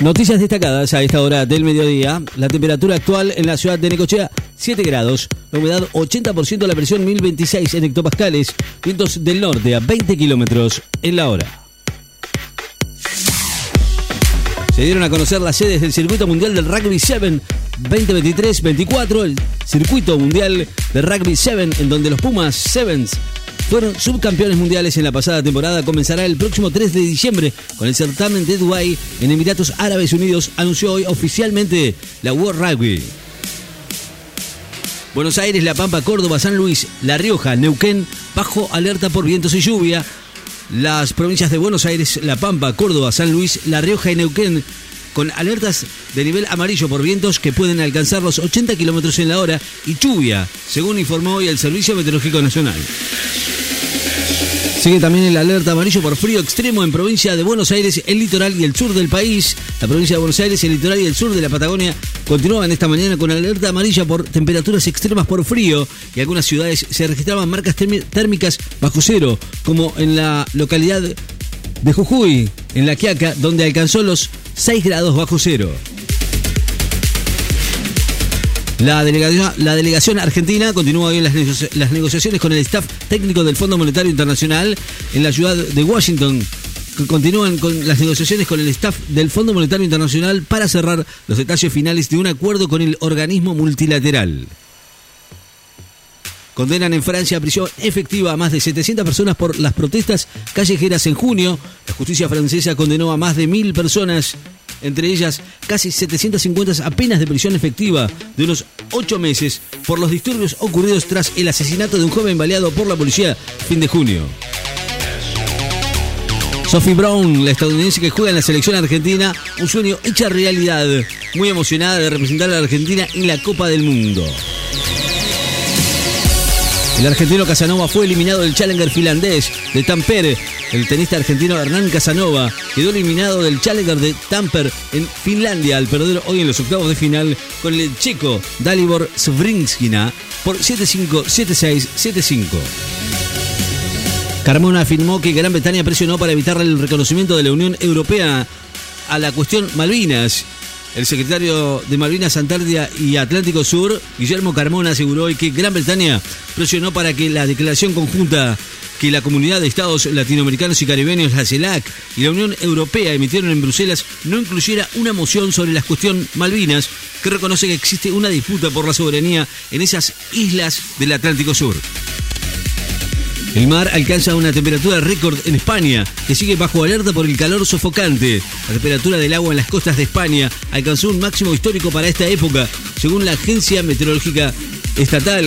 Noticias destacadas a esta hora del mediodía. La temperatura actual en la ciudad de Necochea, 7 grados. La humedad, 80%. La presión, 1026 en hectopascales. Vientos del norte a 20 kilómetros en la hora. Se dieron a conocer las sedes del Circuito Mundial del Rugby 7 2023-24, el Circuito Mundial de Rugby 7, en donde los Pumas Sevens fueron subcampeones mundiales en la pasada temporada. Comenzará el próximo 3 de diciembre con el certamen de Dubái en Emiratos Árabes Unidos. Anunció hoy oficialmente la World Rugby. Buenos Aires, La Pampa, Córdoba, San Luis, La Rioja, Neuquén, bajo alerta por vientos y lluvia. Las provincias de Buenos Aires, La Pampa, Córdoba, San Luis, La Rioja y Neuquén con alertas de nivel amarillo por vientos que pueden alcanzar los 80 kilómetros en la hora y lluvia, según informó hoy el Servicio Meteorológico Nacional. Sigue también el alerta amarillo por frío extremo en provincia de Buenos Aires, el litoral y el sur del país. La provincia de Buenos Aires, el litoral y el sur de la Patagonia continúan esta mañana con alerta amarilla por temperaturas extremas por frío y algunas ciudades se registraban marcas térmicas bajo cero, como en la localidad de Jujuy, en La Quiaca, donde alcanzó los 6 grados bajo cero. La delegación, argentina continúa hoy las, negociaciones con el staff técnico del Fondo Monetario Internacional en la ciudad de Washington. Continúan con las negociaciones con el staff del Fondo Monetario Internacional para cerrar los detalles finales de un acuerdo con el organismo multilateral. Condenan en Francia a prisión efectiva a más de 700 personas por las protestas callejeras en junio. La justicia francesa condenó a más de mil personas, entre ellas casi 750 apenas de prisión efectiva de unos ocho meses por los disturbios ocurridos tras el asesinato de un joven baleado por la policía fin de junio. Sophie Brown, la estadounidense que juega en la selección argentina, un sueño hecha realidad, muy emocionada de representar a la Argentina en la Copa del Mundo. El argentino Casanova fue eliminado del Challenger finlandés de Tampere. El tenista argentino Hernán Casanova quedó eliminado del Challenger de Tampere en Finlandia al perder hoy en los octavos de final con el checo Dalibor Svrinskina por 7-5, 7-6, 7-5. Carmona afirmó que Gran Bretaña presionó para evitar el reconocimiento de la Unión Europea a la cuestión Malvinas el secretario de Malvinas, Antártida y Atlántico Sur, Guillermo Carmona, aseguró hoy que Gran Bretaña presionó para que la declaración conjunta que la Comunidad de Estados Latinoamericanos y Caribeños, la CELAC, y la Unión Europea emitieron en Bruselas no incluyera una moción sobre la cuestión Malvinas que reconoce que existe una disputa por la soberanía en esas islas del Atlántico Sur. El mar alcanza una temperatura récord en España, que sigue bajo alerta por el calor sofocante. La temperatura del agua en las costas de España alcanzó un máximo histórico para esta época, según la Agencia Meteorológica Estatal,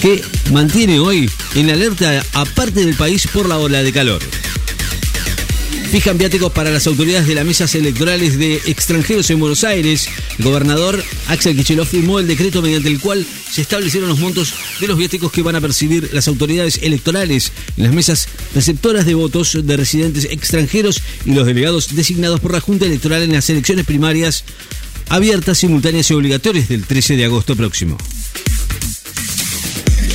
que mantiene hoy en alerta a parte del país por la ola de calor. Fijan viáticos para las autoridades de las mesas electorales de extranjeros en Buenos Aires. El gobernador Axel Kicillof firmó el decreto mediante el cual se establecieron los montos de los viáticos que van a percibir las autoridades electorales en las mesas receptoras de votos de residentes extranjeros y los delegados designados por la Junta Electoral en las elecciones primarias abiertas, simultáneas y obligatorias del 13 de agosto próximo.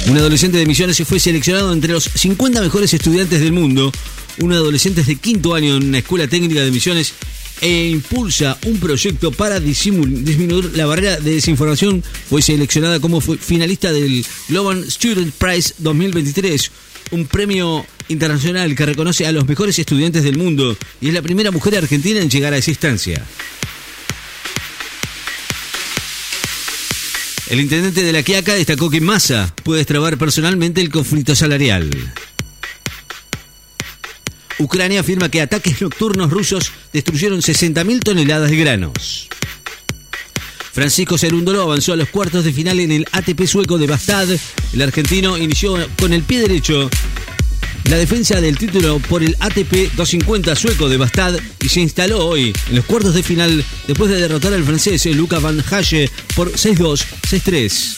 Un adolescente de Misiones se fue seleccionado entre los 50 mejores estudiantes del mundo un adolescente de quinto año en una escuela técnica de misiones e impulsa un proyecto para disminuir la barrera de desinformación. Fue seleccionada como finalista del Global Student Prize 2023, un premio internacional que reconoce a los mejores estudiantes del mundo y es la primera mujer argentina en llegar a esa instancia. El intendente de la Quiaca destacó que Massa puede extrabar personalmente el conflicto salarial. Ucrania afirma que ataques nocturnos rusos destruyeron 60.000 toneladas de granos. Francisco Cerúndolo avanzó a los cuartos de final en el ATP sueco de Bastad. El argentino inició con el pie derecho la defensa del título por el ATP 250 sueco de Bastad y se instaló hoy en los cuartos de final después de derrotar al francés Luca Van Hache por 6-2, 6-3.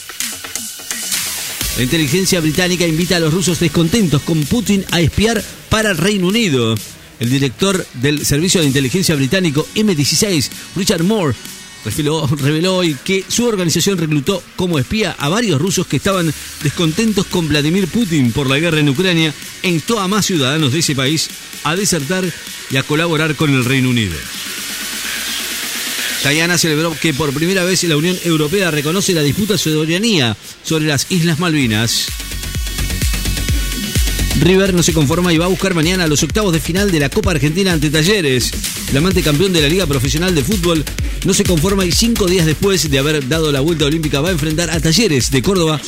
La inteligencia británica invita a los rusos descontentos con Putin a espiar para el Reino Unido. El director del Servicio de Inteligencia Británico M16, Richard Moore, reveló, hoy que su organización reclutó como espía a varios rusos que estaban descontentos con Vladimir Putin por la guerra en Ucrania e instó a más ciudadanos de ese país a desertar y a colaborar con el Reino Unido. Tajana celebró que por primera vez la Unión Europea reconoce la disputa de soberanía sobre las Islas Malvinas. River no se conforma y va a buscar mañana los octavos de final de la Copa Argentina ante Talleres. El amante campeón de la Liga Profesional de Fútbol no se conforma y cinco días después de haber dado la vuelta olímpica va a enfrentar a Talleres de Córdoba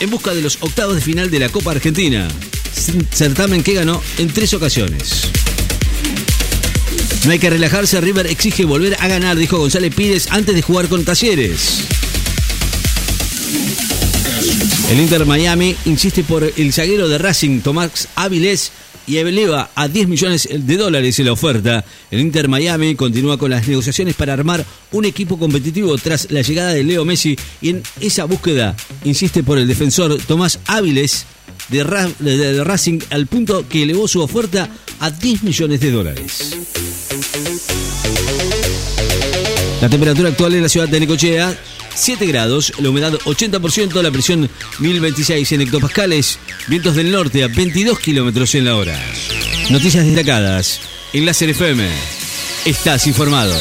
en busca de los octavos de final de la Copa Argentina. Certamen que ganó en tres ocasiones. No hay que relajarse, River exige volver a ganar, dijo González Pires antes de jugar con Talleres. El Inter Miami insiste por el zaguero de Racing, Tomás Áviles, y eleva a 10 millones de dólares la oferta. El Inter Miami continúa con las negociaciones para armar un equipo competitivo tras la llegada de Leo Messi y en esa búsqueda insiste por el defensor Tomás Áviles de, de Racing al punto que elevó su oferta a 10 millones de dólares. La temperatura actual en la ciudad de Necochea 7 grados, la humedad 80%, la presión 1026 en hectopascales, vientos del norte a 22 kilómetros en la hora. Noticias destacadas en FM. Estás informado.